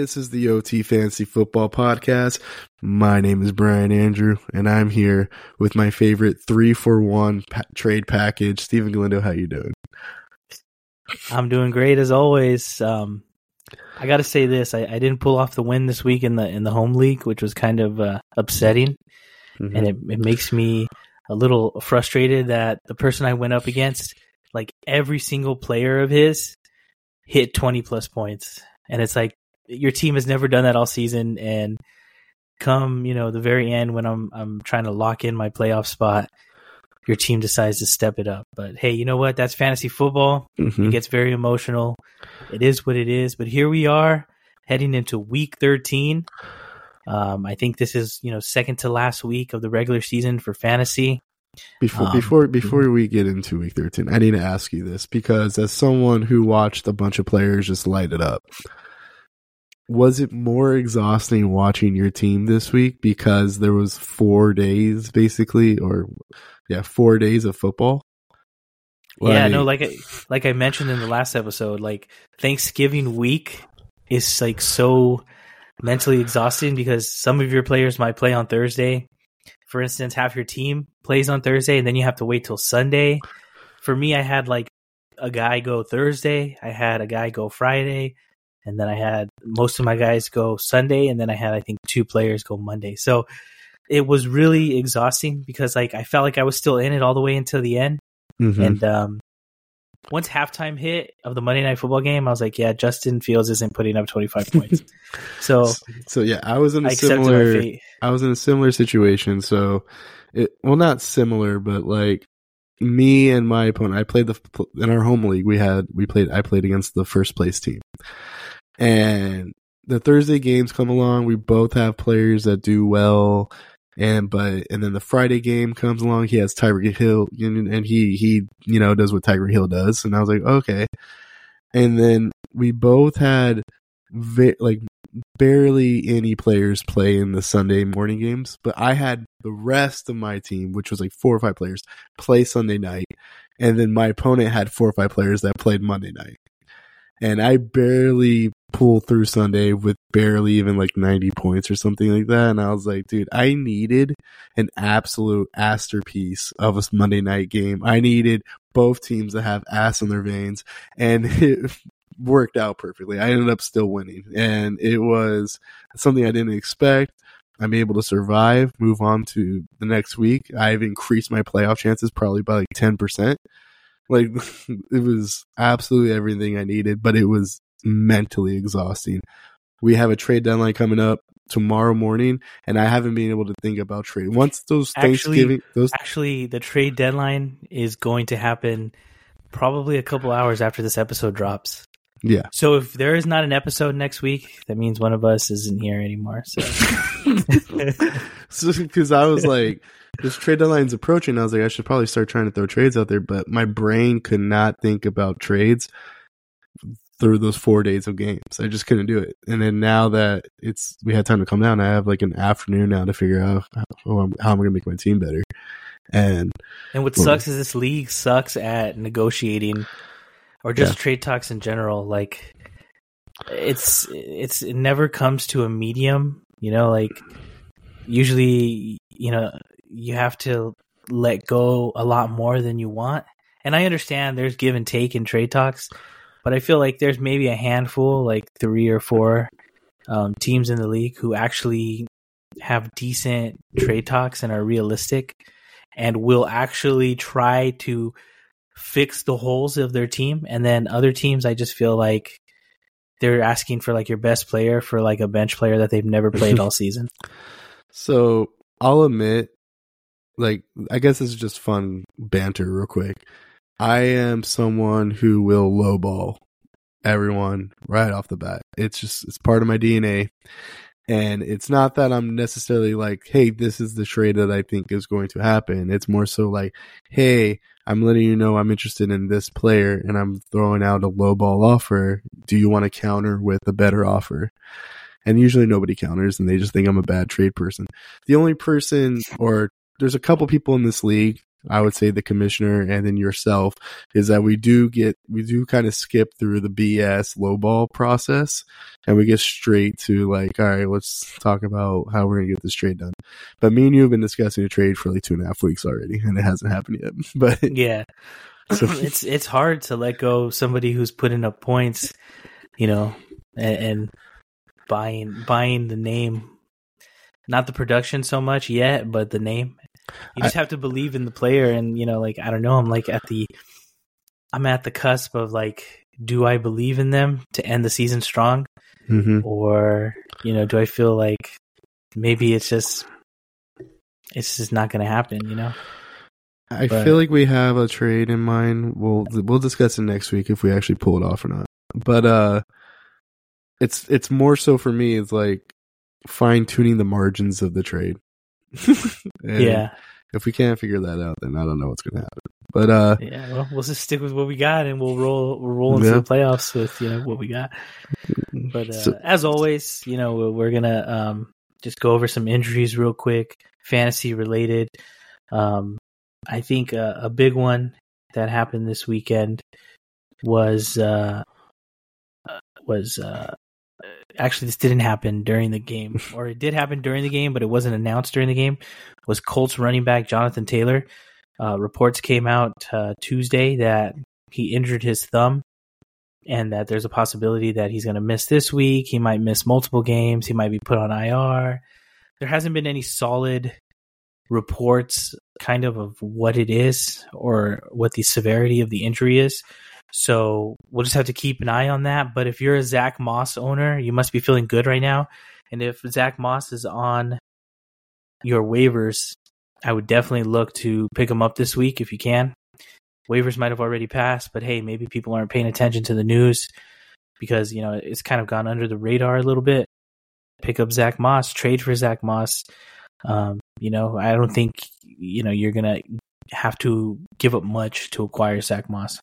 This is the OT Fantasy Football Podcast. My name is Brian Andrew, and I'm here with my favorite three for one pa- trade package. Stephen Galindo, how you doing? I'm doing great as always. Um, I got to say this: I, I, didn't pull off the win this week in the in the home league, which was kind of uh, upsetting, mm-hmm. and it, it makes me a little frustrated that the person I went up against, like every single player of his, hit 20 plus points, and it's like your team has never done that all season. And come you know the very end when i'm i'm trying to lock in my playoff spot your team decides to step it up. But hey you know what? That's fantasy football. Mm-hmm. it gets very emotional. It is what it is. But here we are heading into week 13 um, i think this is you know second to last week of the regular season for fantasy. Before um, before before mm-hmm. we get into week 13 i need to ask you this because as someone who watched a bunch of players just light it up was it more exhausting watching your team this week because there was four days basically or yeah four days of football? Like, yeah no like I, like i mentioned in the last episode like thanksgiving week is like so mentally exhausting because some of your players might play on thursday. For instance half your team plays on thursday and then you have to wait till sunday. For me i had like a guy go thursday. I had a guy go friday and then I had most of my guys go Sunday, and then I had I think two players go Monday. So it was really exhausting because like I felt like I was still in it all the way until the end, mm-hmm. and um, once halftime hit of the Monday Night Football game, I was like, yeah, Justin Fields isn't putting up twenty five points. So so yeah, I was in a I similar I was in a similar situation. So it well not similar, but like me and my opponent, I played the in our home league. We had we played. I played against the first place team, and the Thursday games come along. We both have players that do well. And but and then the Friday game comes along. He has Tyreek Hill, and he he you know does what Tyreek Hill does. And I was like, okay. And then we both had vi- like barely any players play in the Sunday morning games, but I had the rest of my team, which was like four or five players, play Sunday night, and then my opponent had four or five players that played Monday night and I barely pulled through Sunday with barely even like 90 points or something like that. And I was like, dude, I needed an absolute masterpiece of a Monday night game. I needed both teams to have ass in their veins, and it worked out perfectly. I ended up still winning, and it was something I didn't expect. I'm able to survive, move on to the next week. I've increased my playoff chances probably by like 10%. Like it was absolutely everything I needed, but it was mentally exhausting. We have a trade deadline coming up tomorrow morning, and I haven't been able to think about trade. Once those actually, Thanksgiving, those actually the trade deadline is going to happen probably a couple hours after this episode drops. Yeah. So if there is not an episode next week, that means one of us isn't here anymore. So, because so, I was like, this trade deadline's approaching. I was like, I should probably start trying to throw trades out there, but my brain could not think about trades through those four days of games. I just couldn't do it. And then now that it's we had time to come down, I have like an afternoon now to figure out how, how I'm, how I'm going to make my team better. And and what well, sucks is this league sucks at negotiating or just yeah. trade talks in general. Like it's it's it never comes to a medium. You know, like usually you know you have to let go a lot more than you want. And I understand there's give and take in trade talks, but I feel like there's maybe a handful, like three or four um, teams in the league who actually have decent trade talks and are realistic and will actually try to fix the holes of their team. And then other teams, I just feel like they're asking for like your best player for like a bench player that they've never played all season. So I'll admit like I guess this is just fun banter real quick. I am someone who will lowball everyone right off the bat. It's just it's part of my DNA. And it's not that I'm necessarily like, hey, this is the trade that I think is going to happen. It's more so like, hey, I'm letting you know I'm interested in this player and I'm throwing out a lowball offer. Do you want to counter with a better offer? And usually nobody counters and they just think I'm a bad trade person. The only person or there's a couple people in this league I would say the commissioner and then yourself is that we do get we do kind of skip through the BS lowball process and we get straight to like, all right, let's talk about how we're gonna get this trade done. But me and you have been discussing a trade for like two and a half weeks already, and it hasn't happened yet. But yeah, so it's it's hard to let go somebody who's putting up points, you know, and, and buying buying the name, not the production so much yet, but the name. You just I, have to believe in the player, and you know, like I don't know, I'm like at the, I'm at the cusp of like, do I believe in them to end the season strong, mm-hmm. or you know, do I feel like maybe it's just, it's just not going to happen, you know? I but, feel like we have a trade in mind. We'll we'll discuss it next week if we actually pull it off or not. But uh, it's it's more so for me. It's like fine tuning the margins of the trade. yeah. If we can't figure that out, then I don't know what's going to happen. But uh, yeah, well, we'll just stick with what we got, and we'll roll We're rolling into yeah. the playoffs with you know what we got. But uh, so, as always, you know we're gonna um, just go over some injuries real quick, fantasy related. Um, I think uh, a big one that happened this weekend was uh, uh was uh, actually this didn't happen during the game, or it did happen during the game, but it wasn't announced during the game. Was Colts running back Jonathan Taylor? Uh, reports came out uh, Tuesday that he injured his thumb, and that there's a possibility that he's going to miss this week. He might miss multiple games. He might be put on IR. There hasn't been any solid reports kind of of what it is or what the severity of the injury is. So we'll just have to keep an eye on that. But if you're a Zach Moss owner, you must be feeling good right now. And if Zach Moss is on your waivers, I would definitely look to pick him up this week if you can. Waivers might have already passed, but hey, maybe people aren't paying attention to the news because you know it's kind of gone under the radar a little bit. Pick up Zach Moss, trade for Zach Moss. Um, you know, I don't think you know you're gonna have to give up much to acquire Zach Moss.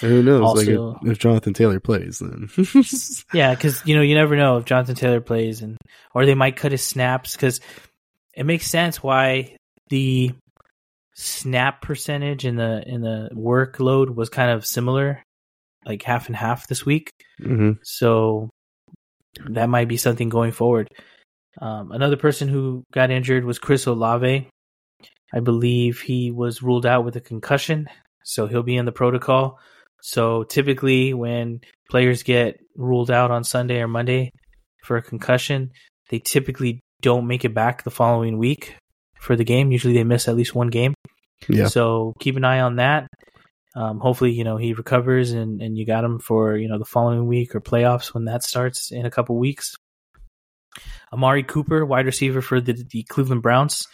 Who knows? Also, like if, Jonathan Taylor plays, then yeah, because you know you never know if Jonathan Taylor plays, and or they might cut his snaps because it makes sense why the snap percentage in the in the workload was kind of similar, like half and half this week. Mm-hmm. So that might be something going forward. Um, another person who got injured was Chris Olave. I believe he was ruled out with a concussion, so he'll be in the protocol. So typically, when players get ruled out on Sunday or Monday for a concussion, they typically don't make it back the following week for the game. Usually, they miss at least one game. Yeah. So keep an eye on that. Um, hopefully, you know he recovers and, and you got him for you know the following week or playoffs when that starts in a couple weeks. Amari Cooper, wide receiver for the, the Cleveland Browns.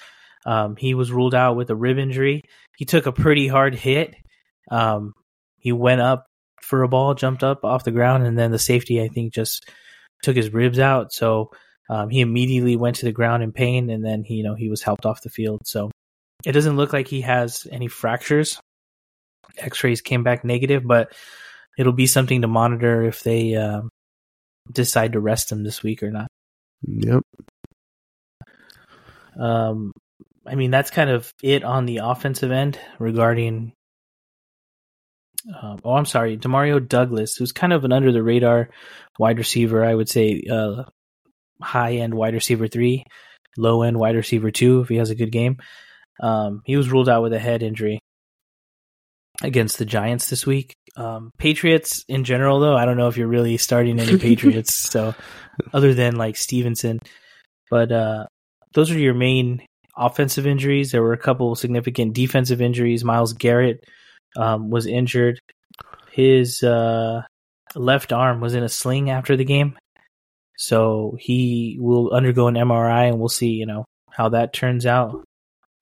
Um, he was ruled out with a rib injury. He took a pretty hard hit. Um, he went up for a ball, jumped up off the ground, and then the safety, I think, just took his ribs out. So um, he immediately went to the ground in pain, and then he, you know, he was helped off the field. So it doesn't look like he has any fractures. X-rays came back negative, but it'll be something to monitor if they uh, decide to rest him this week or not. Yep. Um, I mean, that's kind of it on the offensive end regarding. Um, oh, I'm sorry, Demario Douglas, who's kind of an under the radar wide receiver. I would say uh, high end wide receiver three, low end wide receiver two if he has a good game. Um, he was ruled out with a head injury against the Giants this week. Um, Patriots in general, though, I don't know if you're really starting any Patriots. so, other than like Stevenson, but uh, those are your main offensive injuries. There were a couple significant defensive injuries. Myles Garrett um, was injured. His uh, left arm was in a sling after the game, so he will undergo an MRI, and we'll see, you know, how that turns out.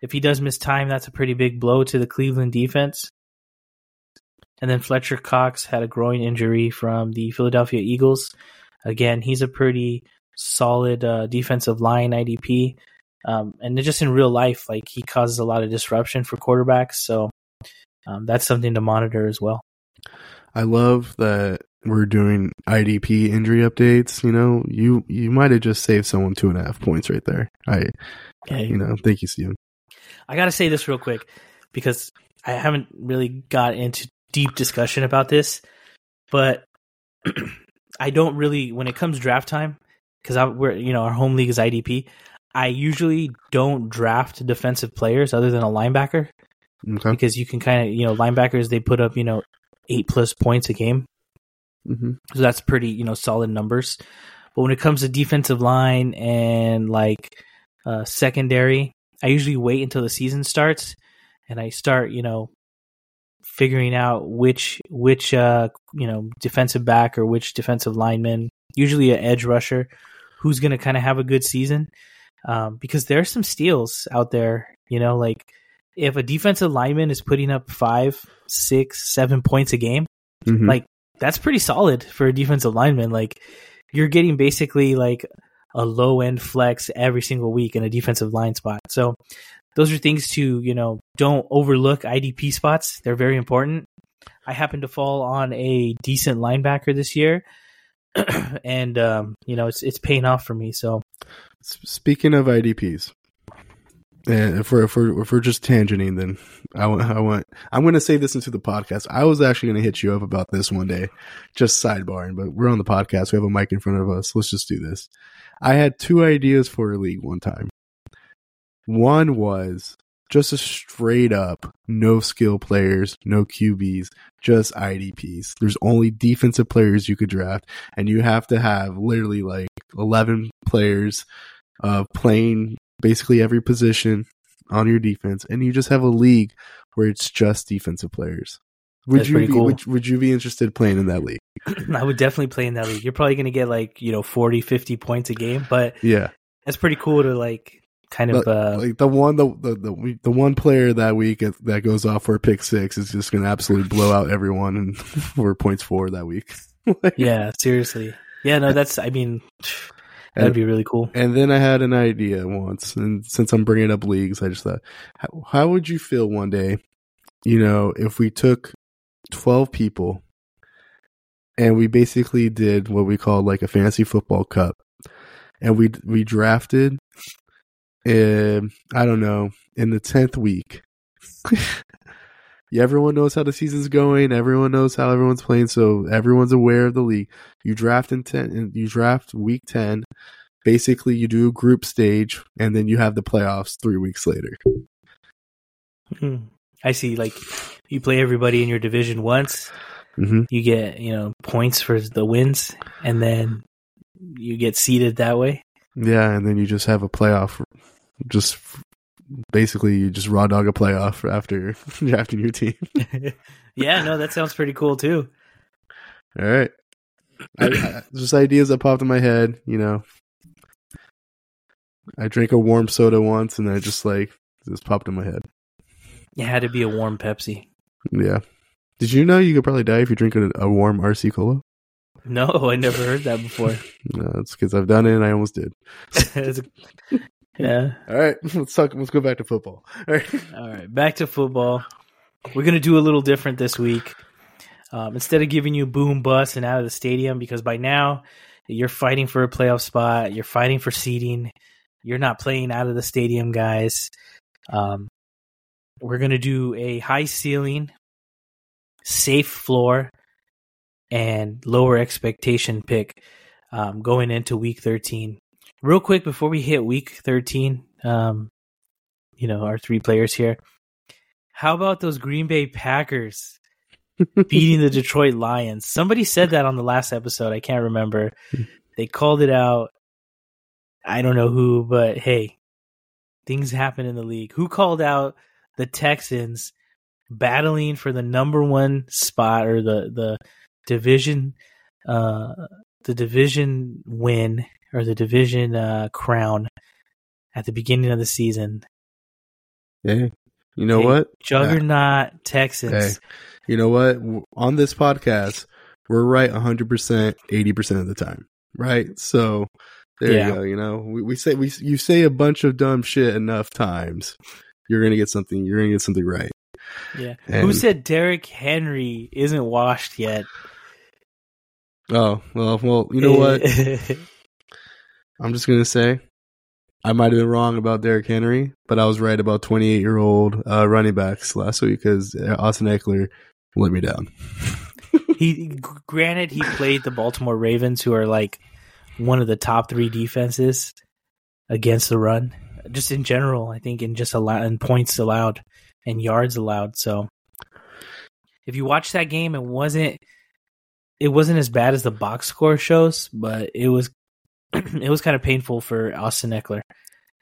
If he does miss time, that's a pretty big blow to the Cleveland defense. And then Fletcher Cox had a groin injury from the Philadelphia Eagles. Again, he's a pretty solid uh, defensive line IDP. Um, and just in real life, like he causes a lot of disruption for quarterbacks. So um, that's something to monitor as well. I love that we're doing IDP injury updates. You know, you you might have just saved someone two and a half points right there. I, you know, thank you, Steven. I got to say this real quick. because I haven't really got into deep discussion about this, but I don't really when it comes draft time because I we're you know our home league is IDP. I usually don't draft defensive players other than a linebacker okay. because you can kind of you know linebackers they put up you know eight plus points a game, mm-hmm. so that's pretty you know solid numbers. But when it comes to defensive line and like uh, secondary, I usually wait until the season starts and I start you know figuring out which which uh you know defensive back or which defensive lineman, usually an edge rusher, who's going to kind of have a good season. Um, because there are some steals out there, you know, like if a defensive lineman is putting up five, six, seven points a game, mm-hmm. like that's pretty solid for a defensive lineman. Like you're getting basically like a low end flex every single week in a defensive line spot. So those are things to, you know, don't overlook IDP spots. They're very important. I happen to fall on a decent linebacker this year. and um, you know, it's it's paying off for me. So speaking of IDPs, and if we're if we're if we're just tangenting, then I want I want I'm going to say this into the podcast. I was actually going to hit you up about this one day, just sidebarring. But we're on the podcast. We have a mic in front of us. Let's just do this. I had two ideas for a league one time. One was just a straight up no skill players, no QBs, just IDPs. There's only defensive players you could draft, and you have to have literally like 11 players uh, playing basically every position on your defense, and you just have a league where it's just defensive players. Would That's you be, cool. would, would you be interested playing in that league? I would definitely play in that league. You're probably going to get like, you know, 40, 50 points a game, but yeah, that's pretty cool to like kind of uh, like the one the, the the the one player that week that goes off for a pick six is just going to absolutely blow out everyone and for points four that week. yeah, seriously. Yeah, no, that's I mean that'd and, be really cool. And then I had an idea once, and since I'm bringing up leagues, I just thought, how, how would you feel one day, you know, if we took twelve people and we basically did what we call like a fantasy football cup, and we we drafted uh, I don't know, in the 10th week. everyone knows how the season's going. Everyone knows how everyone's playing. So everyone's aware of the league. You draft in 10, you draft week 10. Basically, you do a group stage and then you have the playoffs three weeks later. Hmm. I see. Like you play everybody in your division once. Mm-hmm. You get, you know, points for the wins and then you get seeded that way. Yeah, and then you just have a playoff just basically you just raw dog a playoff after drafting your team. yeah, no, that sounds pretty cool too. All right, I, I, just ideas that popped in my head. You know, I drank a warm soda once, and I just like just popped in my head. It had to be a warm Pepsi. Yeah. Did you know you could probably die if you drink a, a warm RC cola? No, I never heard that before. no, it's because I've done it and I almost did. Yeah. All right. Let's talk. Let's go back to football. All right. All right. Back to football. We're gonna do a little different this week. Um, instead of giving you boom bust and out of the stadium, because by now you're fighting for a playoff spot, you're fighting for seeding, you're not playing out of the stadium, guys. Um, we're gonna do a high ceiling, safe floor, and lower expectation pick um, going into week 13 real quick before we hit week 13 um you know our three players here how about those green bay packers beating the detroit lions? Somebody said that on the last episode. I can't remember. They called it out. I don't know who but hey things happen in the league. Who called out the texans battling for the number one spot or the the division uh the division win or the division uh, crown at the beginning of the season. Yeah. You know what? Juggernaut Texans. Hey, you know what? On this podcast, we're right 100%, 80% of the time. Right? So there yeah. you go. You know, we, we say, we, you say a bunch of dumb shit enough times, you're going to get something, you're going to get something right. Yeah. And, Who said Derrick Henry isn't washed yet? Oh, well, well, you know what? I'm just gonna say I might have been wrong about Derrick Henry, but I was right about 28 year old uh, running backs last week because Austin Ekeler let me down. he granted he played the Baltimore Ravens, who are like one of the top three defenses against the run, just in general. I think in just allow in points allowed and yards allowed. So if you watch that game, it wasn't it wasn't as bad as the box score shows, but it was it was kind of painful for Austin Ekeler.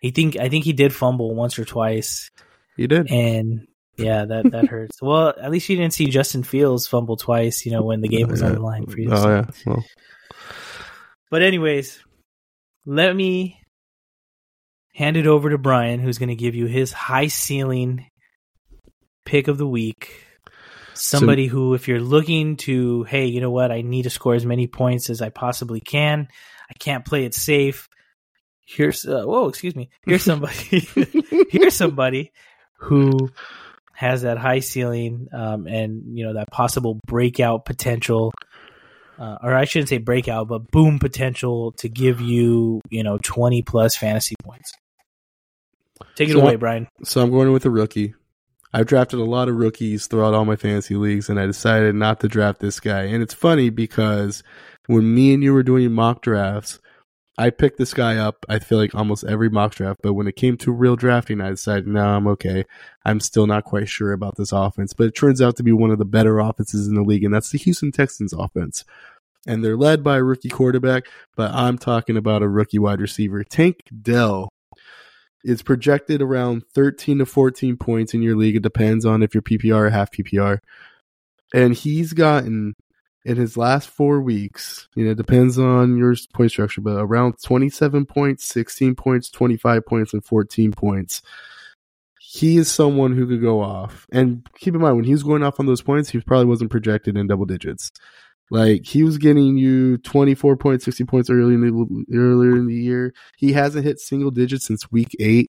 He think I think he did fumble once or twice. He did, and yeah, that that hurts. well, at least you didn't see Justin Fields fumble twice. You know when the game was on the line for you. Oh so. yeah. Well. But anyways, let me hand it over to Brian, who's going to give you his high ceiling pick of the week. Somebody so, who, if you're looking to, hey, you know what, I need to score as many points as I possibly can. I can't play it safe. Here's, uh, whoa, excuse me. Here's somebody. here's somebody who has that high ceiling um, and you know that possible breakout potential uh, or I shouldn't say breakout, but boom potential to give you, you know, 20 plus fantasy points. Take it so away, Brian. So I'm going with a rookie. I've drafted a lot of rookies throughout all my fantasy leagues, and I decided not to draft this guy. And it's funny because when me and you were doing mock drafts, I picked this guy up, I feel like almost every mock draft, but when it came to real drafting, I decided, no, I'm okay. I'm still not quite sure about this offense, but it turns out to be one of the better offenses in the league, and that's the Houston Texans offense. And they're led by a rookie quarterback, but I'm talking about a rookie wide receiver. Tank Dell is projected around 13 to 14 points in your league. It depends on if you're PPR or half PPR. And he's gotten in his last four weeks, you know, it depends on your point structure, but around 27 points, 16 points, 25 points, and 14 points. He is someone who could go off. And keep in mind, when he was going off on those points, he probably wasn't projected in double digits. Like he was getting you 24 points, 60 points early in the, earlier in the year. He hasn't hit single digits since week eight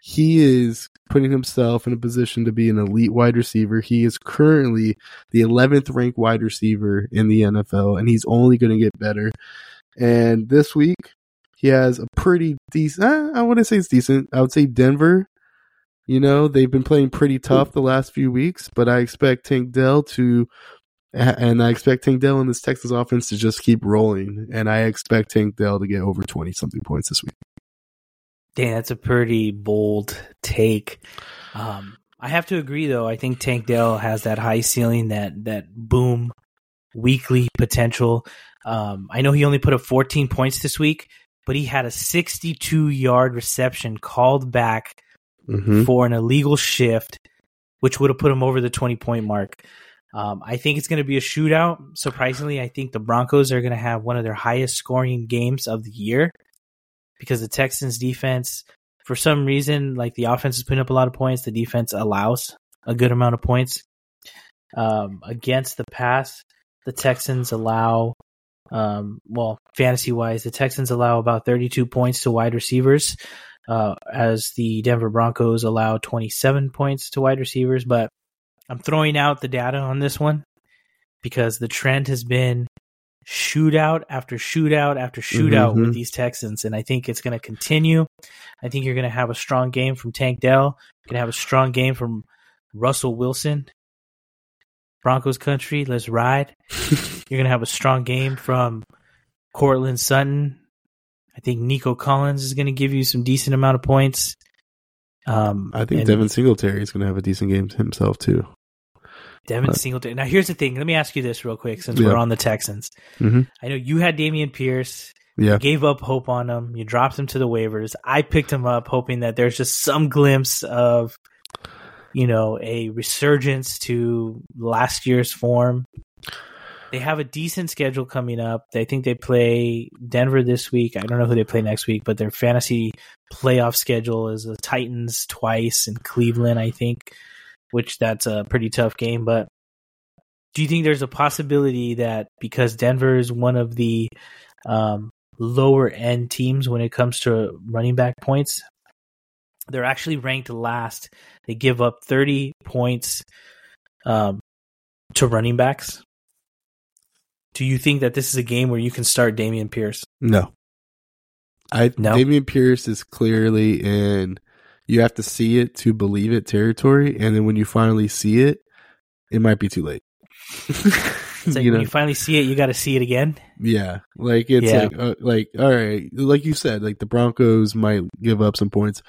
he is putting himself in a position to be an elite wide receiver. He is currently the 11th ranked wide receiver in the NFL, and he's only going to get better. And this week, he has a pretty decent, I wouldn't say it's decent. I would say Denver. You know, they've been playing pretty tough the last few weeks, but I expect Tank Dell to, and I expect Tank Dell in this Texas offense to just keep rolling. And I expect Tank Dell to get over 20 something points this week. Damn, that's a pretty bold take. Um, I have to agree, though. I think Tank Dell has that high ceiling, that that boom weekly potential. Um, I know he only put up 14 points this week, but he had a 62 yard reception called back mm-hmm. for an illegal shift, which would have put him over the 20 point mark. Um, I think it's going to be a shootout. Surprisingly, I think the Broncos are going to have one of their highest scoring games of the year because the Texans defense, for some reason, like the offense is putting up a lot of points, the defense allows a good amount of points. Um, against the pass, the Texans allow, um, well, fantasy wise, the Texans allow about 32 points to wide receivers, uh, as the Denver Broncos allow 27 points to wide receivers. But I'm throwing out the data on this one because the trend has been shootout after shootout after shootout mm-hmm. with these Texans, and I think it's going to continue. I think you're going to have a strong game from Tank Dell. You're going to have a strong game from Russell Wilson. Broncos country, let's ride. you're going to have a strong game from Courtland Sutton. I think Nico Collins is going to give you some decent amount of points. Um, I think and, Devin Singletary is going to have a decent game himself too. Devin Singletary. Now, here's the thing. Let me ask you this real quick since yeah. we're on the Texans. Mm-hmm. I know you had Dameon Pierce. Yeah. You gave up hope on him. You dropped him to the waivers. I picked him up hoping that there's just some glimpse of, you know, a resurgence to last year's form. They have a decent schedule coming up. They think they play Denver this week. I don't know who they play next week, but their fantasy playoff schedule is the Titans twice and Cleveland, I think which that's a pretty tough game. But do you think there's a possibility that because Denver is one of the um, lower end teams when it comes to running back points, they're actually ranked last. They give up 30 points um, to running backs. Do you think that this is a game where you can start Dameon Pierce? No. I no. Dameon Pierce is clearly in. You have to see it to believe it territory, and then when you finally see it, it might be too late. it's like you when know? you finally see it, you got to see it again. Yeah, like it's yeah. like uh, like all right, like you said, like the Broncos might give up some points,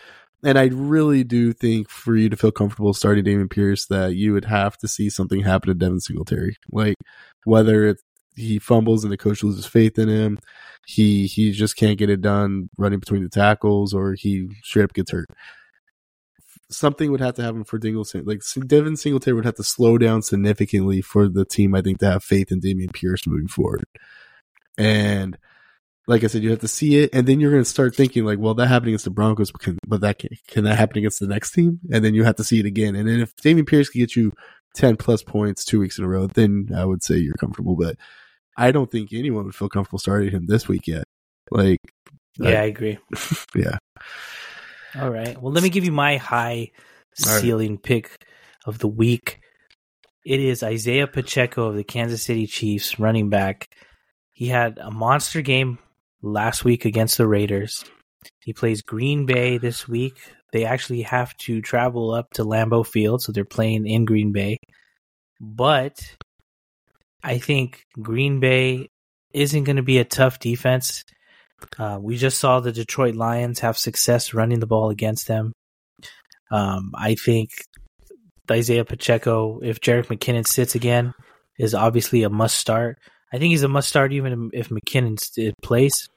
and I really do think for you to feel comfortable starting Dameon Pierce that you would have to see something happen to Devin Singletary. Like whether it's he fumbles and the coach loses faith in him, he he just can't get it done running between the tackles, or he straight up gets hurt. Something would have to happen for Dingleton. Like Devin Singletary would have to slow down significantly for the team, I think, to have faith in Dameon Pierce moving forward. And like I said, you have to see it, and then you're going to start thinking like, well, that happened against the Broncos, but, can, but that can, can that happen against the next team? And then you have to see it again. And then if Dameon Pierce can get you ten plus points two weeks in a row, then I would say you're comfortable. But I don't think anyone would feel comfortable starting him this week yet. Like, yeah, I, I agree. yeah. All right. Well, let me give you my high ceiling right. pick of the week. It is Isaiah Pacheco of the Kansas City Chiefs, running back. He had a monster game last week against the Raiders. He plays Green Bay this week. They actually have to travel up to Lambeau Field, so they're playing in Green Bay. But I think Green Bay isn't going to be a tough defense. Uh, we just saw the Detroit Lions have success running the ball against them. Um, I think Isaiah Pacheco, if Jerick McKinnon sits again, is obviously a must start. I think he's a must start even if McKinnon's in place.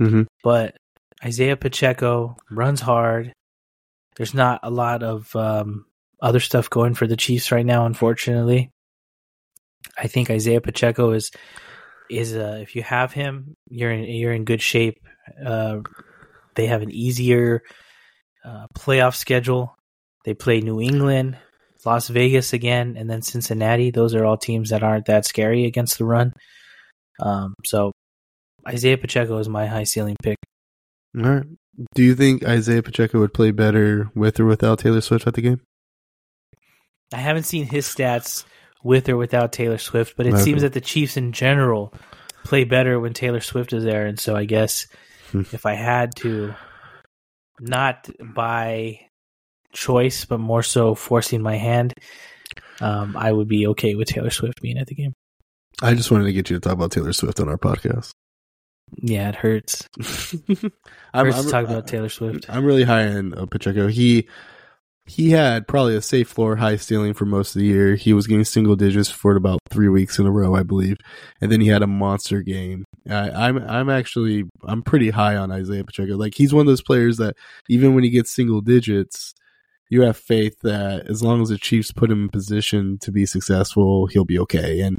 Mm-hmm. But Isaiah Pacheco runs hard. There's not a lot of um, other stuff going for the Chiefs right now, unfortunately. I think Isaiah Pacheco is is uh, if you have him, you're in you're in good shape. Uh, they have an easier uh, playoff schedule. They play New England, Las Vegas again, and then Cincinnati. Those are all teams that aren't that scary against the run. Um, so Isaiah Pacheco is my high ceiling pick. All right. Do you think Isaiah Pacheco would play better with or without Taylor Swift at the game? I haven't seen his stats with or without Taylor Swift, but it seems that the Chiefs in general play better when Taylor Swift is there. And so I guess hmm. if I had to, not by choice, but more so forcing my hand, um, I would be okay with Taylor Swift being at the game. I just wanted to get you to talk about Taylor Swift on our podcast. Yeah, it hurts. I'm, hurts I'm, to talk about Taylor Swift. I'm really high on uh, Pacheco. He he had probably a safe floor, high ceiling for most of the year. He was getting single digits for about three weeks in a row, I believe, and then he had a monster game. I, I'm I'm actually I'm pretty high on Isaiah Pacheco. Like he's one of those players that even when he gets single digits, you have faith that as long as the Chiefs put him in position to be successful, he'll be okay. And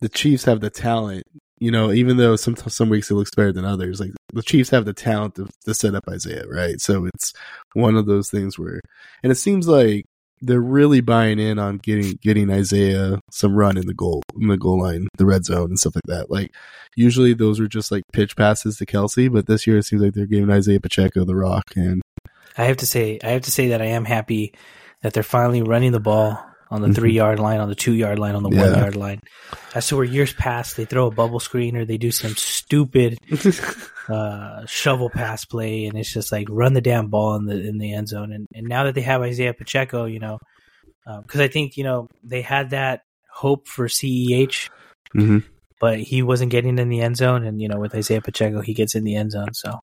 the Chiefs have the talent you know, even though some some weeks it looks better than others, like the Chiefs have the talent to, to set up Isaiah, right? So it's one of those things where, and it seems like they're really buying in on getting getting Isaiah some run in the goal in the goal line, the red zone, and stuff like that. Like usually those are just like pitch passes to Kelce, but this year it seems like they're giving Isaiah Pacheco the rock. And I have to say, I have to say that I am happy that they're finally running the ball on the mm-hmm. three yard line, on the two yard line, on the yeah. one yard line. That's where years past they throw a bubble screen or they do some stupid uh, shovel pass play, and it's just like run the damn ball in the in the end zone. And and now that they have Isaiah Pacheco, you know, because uh, I think you know they had that hope for CEH, mm-hmm. but he wasn't getting in the end zone, and you know with Isaiah Pacheco, he gets in the end zone. So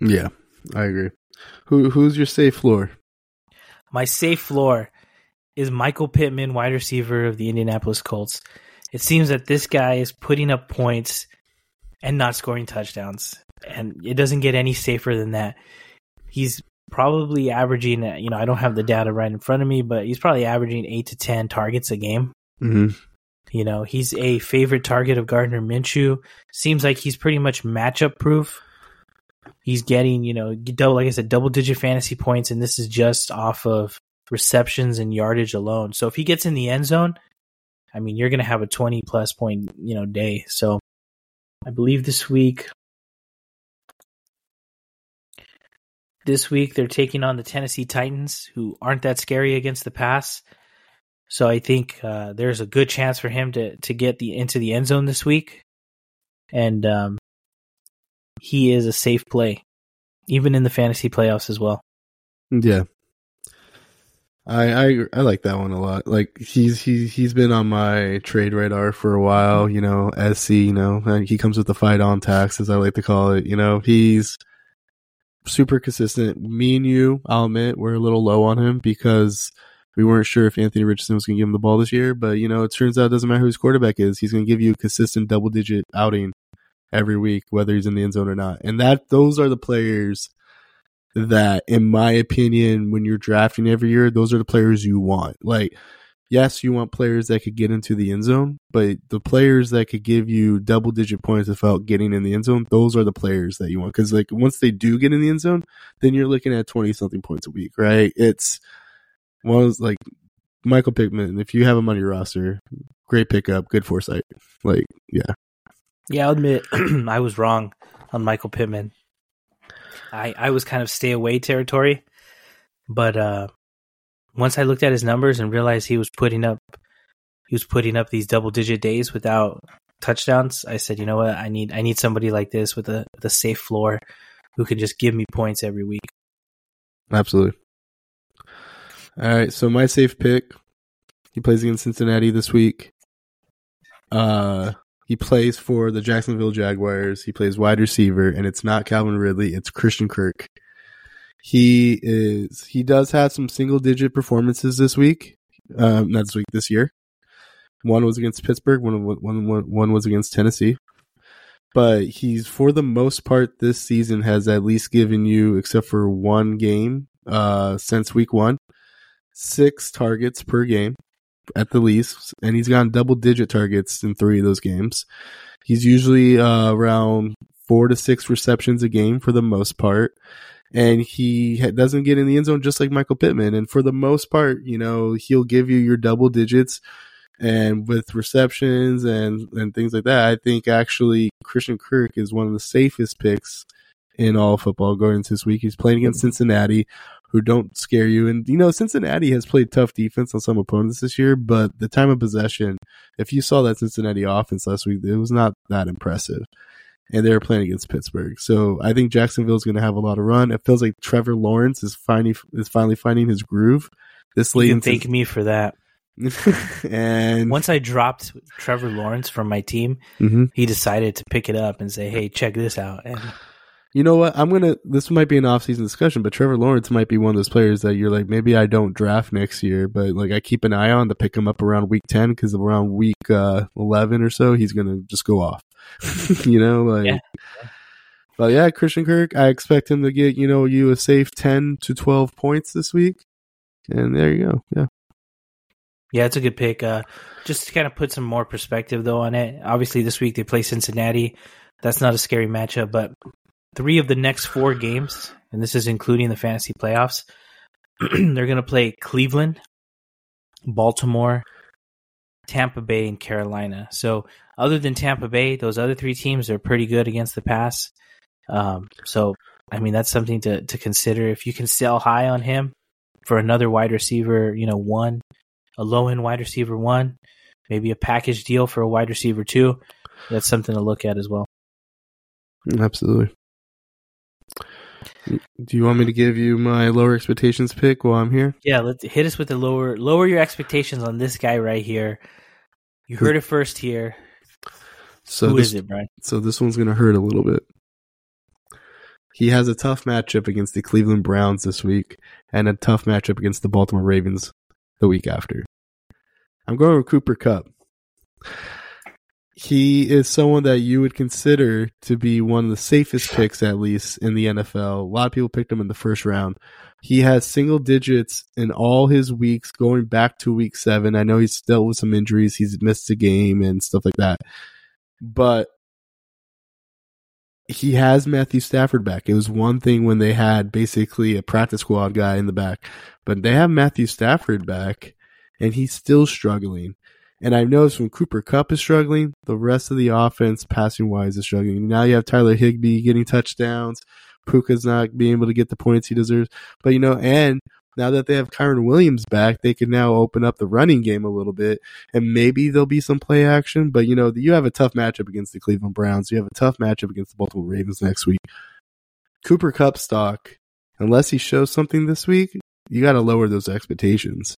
yeah, I agree. Who who's your safe floor? My safe floor is Michael Pittman, wide receiver of the Indianapolis Colts. It seems that this guy is putting up points and not scoring touchdowns. And it doesn't get any safer than that. He's probably averaging, you know, I don't have the data right in front of me, but he's probably averaging eight to 10 targets a game. Mm-hmm. You know, he's a favorite target of Gardner Minshew. Seems like he's pretty much matchup proof. He's getting, you know, double, like I said, double digit fantasy points, and this is just off of receptions and yardage alone. So if he gets in the end zone, I mean, you're going to have a 20 plus point, you know, day. So I believe this week, this week they're taking on the Tennessee Titans, who aren't that scary against the pass. So I think uh, there's a good chance for him to to get the into the end zone this week. And um, he is a safe play, even in the fantasy playoffs as well. Yeah, I, I I like that one a lot. Like he's he's he's been on my trade radar for a while. You know, SC. You know, he comes with the fight on tax, as I like to call it. You know, he's super consistent. Me and you, I'll admit, we're a little low on him because we weren't sure if Anthony Richardson was going to give him the ball this year. But you know, it turns out it doesn't matter who his quarterback is. He's going to give you a consistent double digit outing every week, whether he's in the end zone or not. And that those are the players that, in my opinion, when you're drafting every year, those are the players you want. Like, yes, you want players that could get into the end zone, but the players that could give you double digit points without getting in the end zone, those are the players that you want. Cause like once they do get in the end zone, then you're looking at 20 something points a week, right? It's one of like Michael Pittman. If you have him on your roster, great pickup, good foresight. Like, yeah. Yeah, I'll admit I was wrong on Michael Pittman. I I was kind of stay away territory, but uh, once I looked at his numbers and realized he was putting up he was putting up these double digit days without touchdowns, I said, you know what, I need I need somebody like this with a a safe floor who can just give me points every week. Absolutely. All right, so my safe pick. He plays against Cincinnati this week. Uh he plays for the Jacksonville Jaguars. He plays wide receiver, and it's not Calvin Ridley, it's Christian Kirk. He is he does have some single digit performances this week. Um, not this week, this year. One was against Pittsburgh, one, one, one, one was against Tennessee. But he's for the most part this season has at least given you, except for one game, uh, since week one, six targets per game at the least, and he's gotten double digit targets in three of those games. He's usually uh, around four to six receptions a game for the most part. And he doesn't get in the end zone just like Michael Pittman. And for the most part, you know, he'll give you your double digits and with receptions and, and things like that. I think actually Christian Kirk is one of the safest picks in all football going into this week. He's playing against Cincinnati, who don't scare you. And, you know, Cincinnati has played tough defense on some opponents this year, but the time of possession, if you saw that Cincinnati offense last week, it was not that impressive. And they were playing against Pittsburgh. So I think Jacksonville is going to have a lot of run. It feels like Trevor Lawrence is finally, is finally finding his groove. This late. You can thank me for that. and once I dropped Trevor Lawrence from my team, mm-hmm. he decided to pick it up and say, "Hey, check this out." And you know what? I'm gonna. This might be an off-season discussion, but Trevor Lawrence might be one of those players that you're like, maybe I don't draft next year, but like I keep an eye on to pick him up around week ten because around week uh, eleven or so, he's gonna just go off. you know, like. Yeah. But yeah, Christian Kirk, I expect him to get you know you a safe ten to twelve points this week, and there you go. Yeah. Yeah, it's a good pick. Uh, just to kind of put some more perspective though on it. Obviously, this week they play Cincinnati. That's not a scary matchup, but three of the next four games, and this is including the fantasy playoffs, they're going to play Cleveland, Baltimore, Tampa Bay, and Carolina. So, other than Tampa Bay, those other three teams are pretty good against the pass. Um, so, I mean, that's something to, to consider. If you can sell high on him for another wide receiver, you know, one, a low end wide receiver one, maybe a package deal for a wide receiver two, that's something to look at as well. Absolutely. Do you want me to give you my lower expectations pick while I'm here? Yeah, let's hit us with the lower lower your expectations on this guy right here. You heard it first here. So Who this, is it, Brian? So this one's gonna hurt a little bit. He has a tough matchup against the Cleveland Browns this week, and a tough matchup against the Baltimore Ravens the week after. I'm going with Cooper Kupp he is someone that you would consider to be one of the safest picks, at least in the NFL. A lot of people picked him in the first round. He has single digits in all his weeks going back to week seven. I know he's dealt with some injuries. He's missed a game and stuff like that. But he has Matthew Stafford back. It was one thing when they had basically a practice squad guy in the back, but they have Matthew Stafford back and he's still struggling. And I've noticed when Cooper Kupp is struggling, the rest of the offense, passing wise, is struggling. Now you have Tyler Higbee getting touchdowns. Puka's not being able to get the points he deserves. But, you know, and now that they have Kyren Williams back, they can now open up the running game a little bit, and maybe there'll be some play action. But you know, you have a tough matchup against the Cleveland Browns. You have a tough matchup against the Baltimore Ravens next week. Cooper Kupp stock, unless he shows something this week, you got to lower those expectations.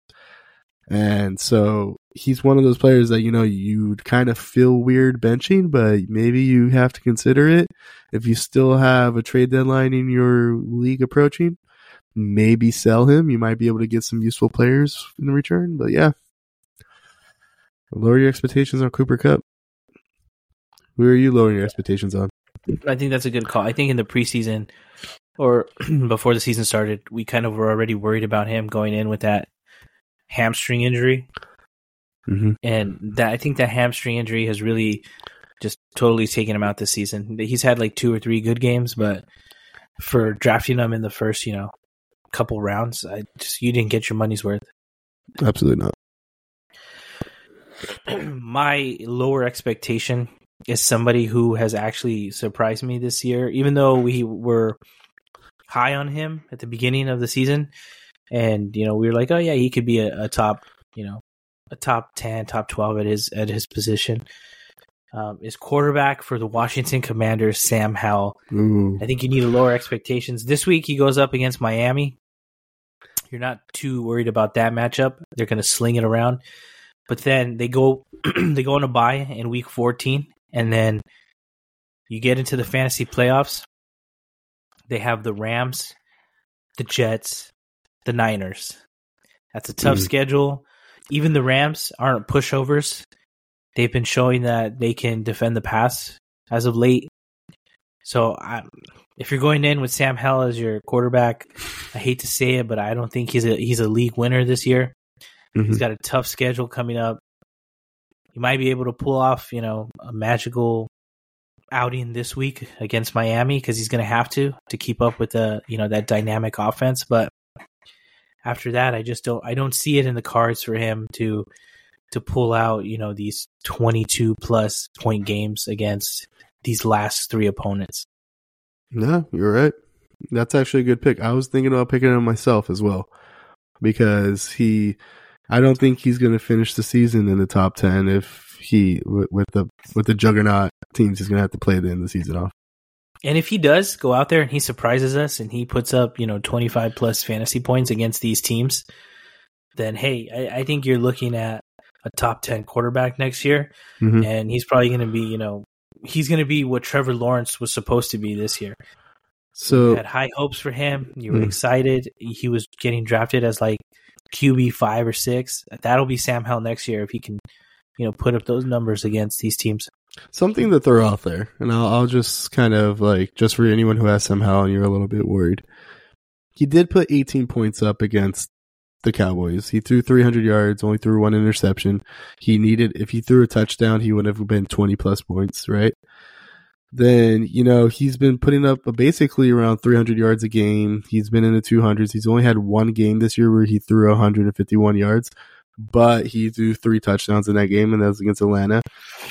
And so he's one of those players that, you know, you'd kind of feel weird benching, but maybe you have to consider it. If you still have a trade deadline in your league approaching, maybe sell him. You might be able to get some useful players in return. But yeah, lower your expectations on Cooper Kupp. Who are you lowering your expectations on? I think that's a good call. I think in the preseason or before the season started, we kind of were already worried about him going in with that hamstring injury. Mm-hmm. And that I think that hamstring injury has really just totally taken him out this season. He's had like two or three good games, but for drafting him in the first, you know, couple rounds, I just you didn't get your money's worth. Absolutely not. My lower expectation is somebody who has actually surprised me this year, even though we were high on him at the beginning of the season and you know we were like, oh yeah, he could be a, a top, you know, a top ten, top twelve at his at his position. Um, is quarterback for the Washington Commanders, Sam Howell. Ooh. I think you need to lower expectations. This week he goes up against Miami. You're not too worried about that matchup. They're going to sling it around, but then they go they go on a bye in week 14, and then you get into the fantasy playoffs. They have the Rams, the Jets, the Niners. That's a tough mm. schedule. Even the Rams aren't pushovers. They've been showing that they can defend the pass as of late. So I, if you're going in with Sam Howell as your quarterback, I hate to say it, but I don't think he's a he's a league winner this year. Mm-hmm. He's got a tough schedule coming up. He might be able to pull off, you know, a magical outing this week against Miami because he's going to have to to keep up with the you know that dynamic offense. But after that, I just don't I don't see it in the cards for him to to pull out you know these 22 plus point games against these last three opponents. No, you're right. That's actually a good pick. I was thinking about picking him myself as well because he I don't think he's going to finish the season in the top 10 if he with the with the juggernaut teams he's going to have to play the end of the season off. And if he does go out there and he surprises us and he puts up, you know, 25 plus fantasy points against these teams, then hey, I, I think you're looking at a top 10 quarterback next year. Mm-hmm. And he's probably going to be, you know, he's going to be what Trevor Lawrence was supposed to be this year. So you had high hopes for him. You were mm-hmm. excited. He was getting drafted as like QB five or six. That'll be Sam Howell next year if he can, you know, put up those numbers against these teams. Something that they're out there, and I'll, I'll just kind of like just for anyone who has somehow and you're a little bit worried. He did put 18 points up against the Cowboys. He threw 300 yards, only threw one interception. He needed if he threw a touchdown, he would have been 20 plus points, right? Then you know he's been putting up basically around 300 yards a game. He's been in the 200s. He's only had one game this year where he threw 151 yards but he threw three touchdowns in that game, and that was against Atlanta.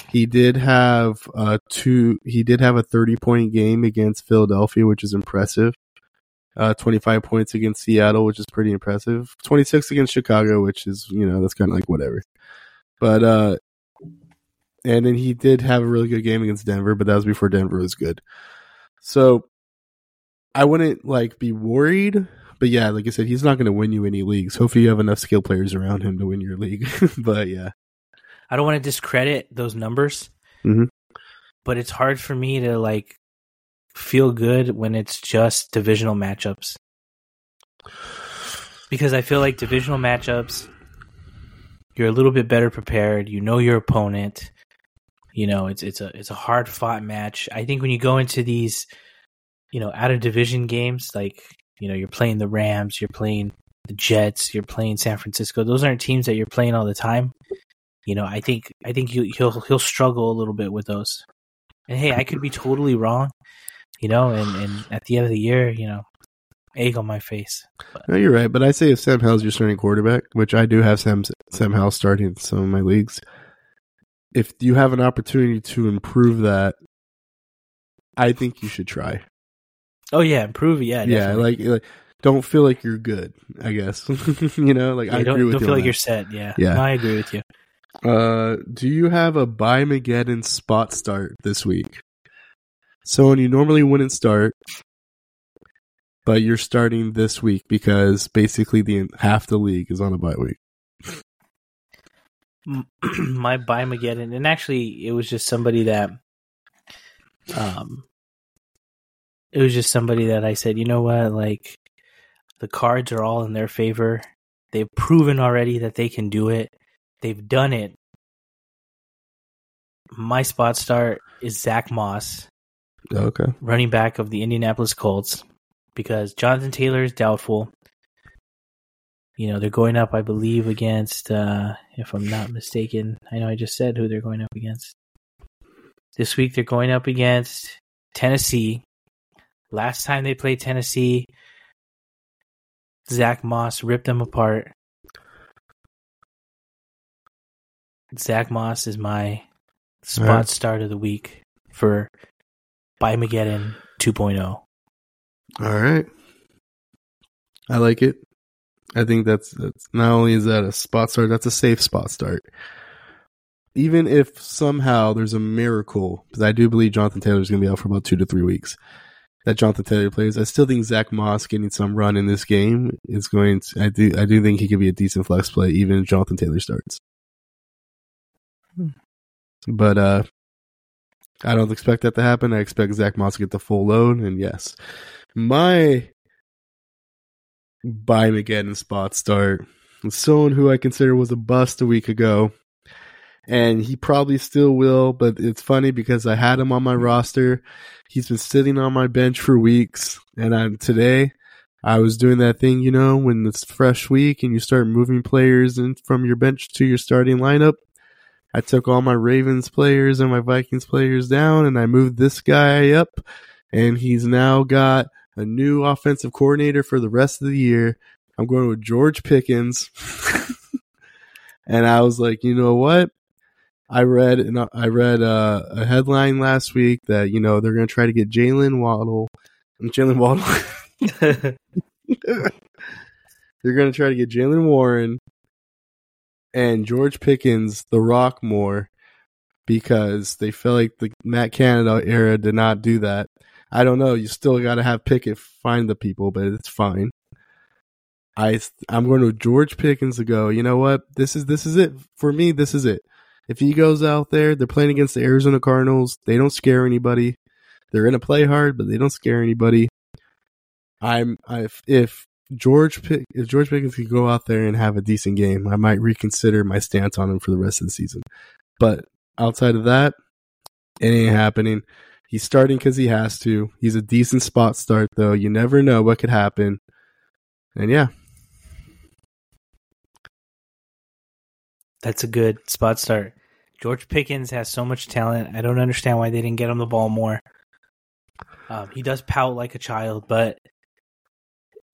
He did have uh two. He did have a thirty point game against Philadelphia, which is impressive. Uh, twenty five points against Seattle, which is pretty impressive. Twenty six against Chicago, which is you know that's kind of like whatever. But uh, and then he did have a really good game against Denver, but that was before Denver was good. So I wouldn't like be worried but yeah, like I said, he's not going to win you any leagues. Hopefully, you have enough skill players around him to win your league. but yeah, I don't want to discredit those numbers, mm-hmm. but it's hard for me to like feel good when it's just divisional matchups because I feel like divisional matchups, you're a little bit better prepared. You know your opponent. You know it's it's a it's a hard fought match. I think when you go into these, you know, out of division games, like you know, you're playing the Rams, you're playing the Jets, you're playing San Francisco. Those aren't teams that you're playing all the time. You know, I think I think you, he'll he'll struggle a little bit with those. And hey, I could be totally wrong. You know, and, and at the end of the year, you know, egg on my face. But. No, you're right. But I say if Sam Howell's your starting quarterback, which I do have Sam Sam Howell starting in some of my leagues, if you have an opportunity to improve that, I think you should try. Oh yeah, improve. Yeah, yeah. Like, like don't feel like you're good. I guess you know, like yeah, I don't, agree with don't you. feel like that. you're set. Yeah, Yeah. No, I agree with you. Uh, do you have a buy Mageddon spot start this week? So you normally wouldn't start, but you're starting this week because basically the half the league is on a bye week. My buy Mageddon, and actually, it was just somebody that, um, it was just somebody that I said, you know what, like, the cards are all in their favor. They've proven already that they can do it. They've done it. My spot start is Zack Moss, Okay. running back of the Indianapolis Colts, because Jonathan Taylor is doubtful. You know, they're going up, I believe, against, uh, if I'm not mistaken, I know I just said who they're going up against. This week they're going up against Tennessee. Last time they played Tennessee, Zack Moss ripped them apart. Zack Moss is my spot Alright. start of the week for Buy Mageddon 2.0. All right. I like it. I think that's that's not only is that a spot start, that's a safe spot start. Even if somehow there's a miracle, because I do believe Jonathan Taylor is going to be out for about two to three weeks, that Jonathan Taylor plays, I still think Zack Moss getting some run in this game is going to. I do. I do think he could be a decent flex play, even if Jonathan Taylor starts. But uh, I don't expect that to happen. I expect Zack Moss to get the full load, and yes, my buy Mageddon spot start someone who I consider was a bust a week ago, and he probably still will. But it's funny because I had him on my roster. He's been sitting on my bench for weeks, and I'm today. I was doing that thing, you know, when it's fresh week and you start moving players in from your bench to your starting lineup. I took all my Ravens players and my Vikings players down, and I moved this guy up, and he's now got a new offensive coordinator for the rest of the year. I'm going with George Pickens, and I was like, you know what? I read and I read uh, a headline last week that you know they're going to try to get Jaylen Waddle, Jaylen Waddle. they're going to try to get Jaylen Warren and George Pickens, the Rock more because they feel like the Matt Canada era did not do that. I don't know. You still got to have Pickett find the people, but it's fine. I I'm going to George Pickens to go. You know what? This is this is it for me. This is it. If he goes out there, they're playing against the Arizona Cardinals. They don't scare anybody. They're gonna play hard, but they don't scare anybody. I'm I if George Pick if George Pickens could go out there and have a decent game, I might reconsider my stance on him for the rest of the season. But outside of that, it ain't happening. He's starting because he has to. He's a decent spot start though. You never know what could happen. And yeah, That's a good spot start. George Pickens has so much talent. I don't understand why they didn't get him the ball more. Um, he does pout like a child, but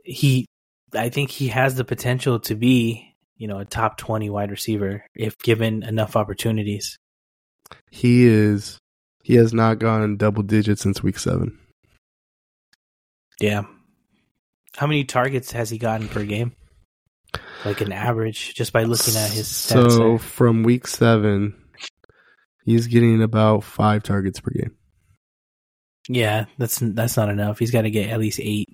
he, I think he has the potential to be, you know, a top 20 wide receiver if given enough opportunities. he is. He has not gone in double digits since week seven. Yeah. How many targets has he gotten per game? Like an average, just by looking at his stats. So there. from week seven, he's getting about five targets per game. yeah, that's that's not enough. He's got to get at least eight.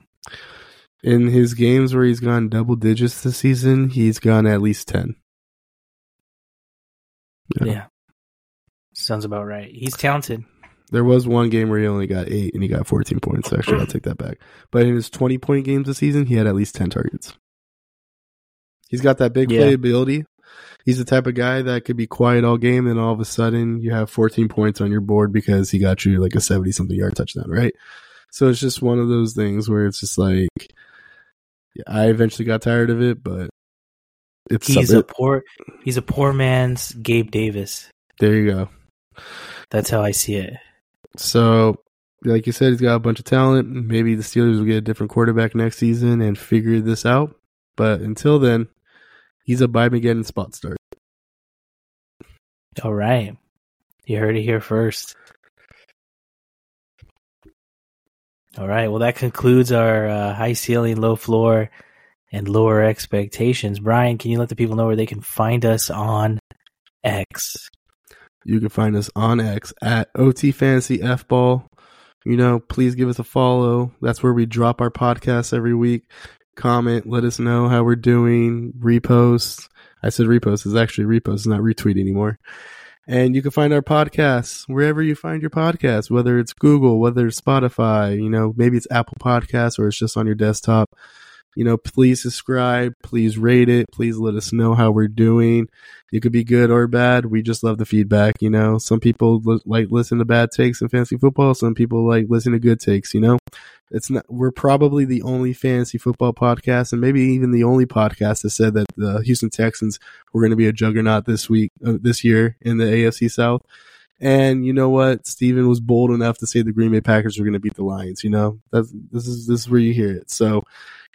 In his games where he's gone double digits this season, he's gone at least ten. Yeah. Sounds about right. He's talented. There was one game where he only got eight and he got 14 points. Actually, I'll take that back. But in his 20 point games this season, he had at least 10 targets. He's got that big Yeah. playability. He's the type of guy that could be quiet all game, and all of a sudden you have 14 points on your board because he got you like a 70 something yard touchdown, right? So it's just one of those things where it's just like, yeah, I eventually got tired of it, but it's He's a poor he's a poor man's Gabe Davis. there you go. That's how I see it. So, like you said, he's got a bunch of talent. Maybe the Steelers will get a different quarterback next season and figure this out. But until then, he's a buy Mageddon spot start. All right. You heard it here first. All right. Well, that concludes our uh, high ceiling, low floor, and lower expectations. Brian, can you let the people know where they can find us on X? You can find us on X at OT Fantasy F Ball. You know, please give us a follow. That's where we drop our podcasts every week. Comment, let us know how we're doing. Repost. I said repost. is actually repost, it's not retweet anymore. And you can find our podcasts wherever you find your podcasts, whether it's Google, whether it's Spotify, you know, maybe it's Apple Podcasts or it's just on your desktop you know, please subscribe, please rate it, please let us know how we're doing. It could be good or bad. We just love the feedback, you know. Some people li- like listen to bad takes in fantasy football, some people like listen to good takes, you know. It's not we're probably the only fantasy football podcast and maybe even the only podcast that said that the Houston Texans were going to be a juggernaut this week uh, this year in the AFC South. And you know what? Steven was bold enough to say the Green Bay Packers were going to beat the Lions. You know, that's this is this is where you hear it. So,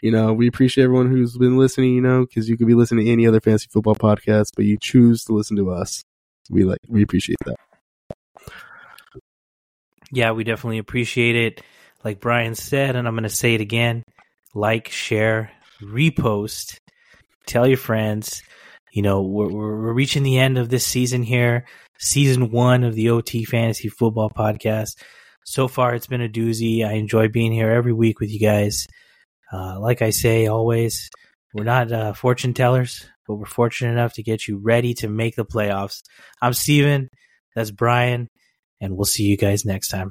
you know, we appreciate everyone who's been listening, you know, because you could be listening to any other fantasy football podcast, but you choose to listen to us. We like, we appreciate that. Yeah, we definitely appreciate it. Like Brian said, and I'm going to say it again like, share, repost, tell your friends. You know, we're, we're reaching the end of this season here, season one of the OT Fantasy Football Podcast. So far, it's been a doozy. I enjoy being here every week with you guys. Uh, like I say always, we're not uh, fortune tellers, but we're fortunate enough to get you ready to make the playoffs. I'm Steven. That's Brian. And we'll see you guys next time.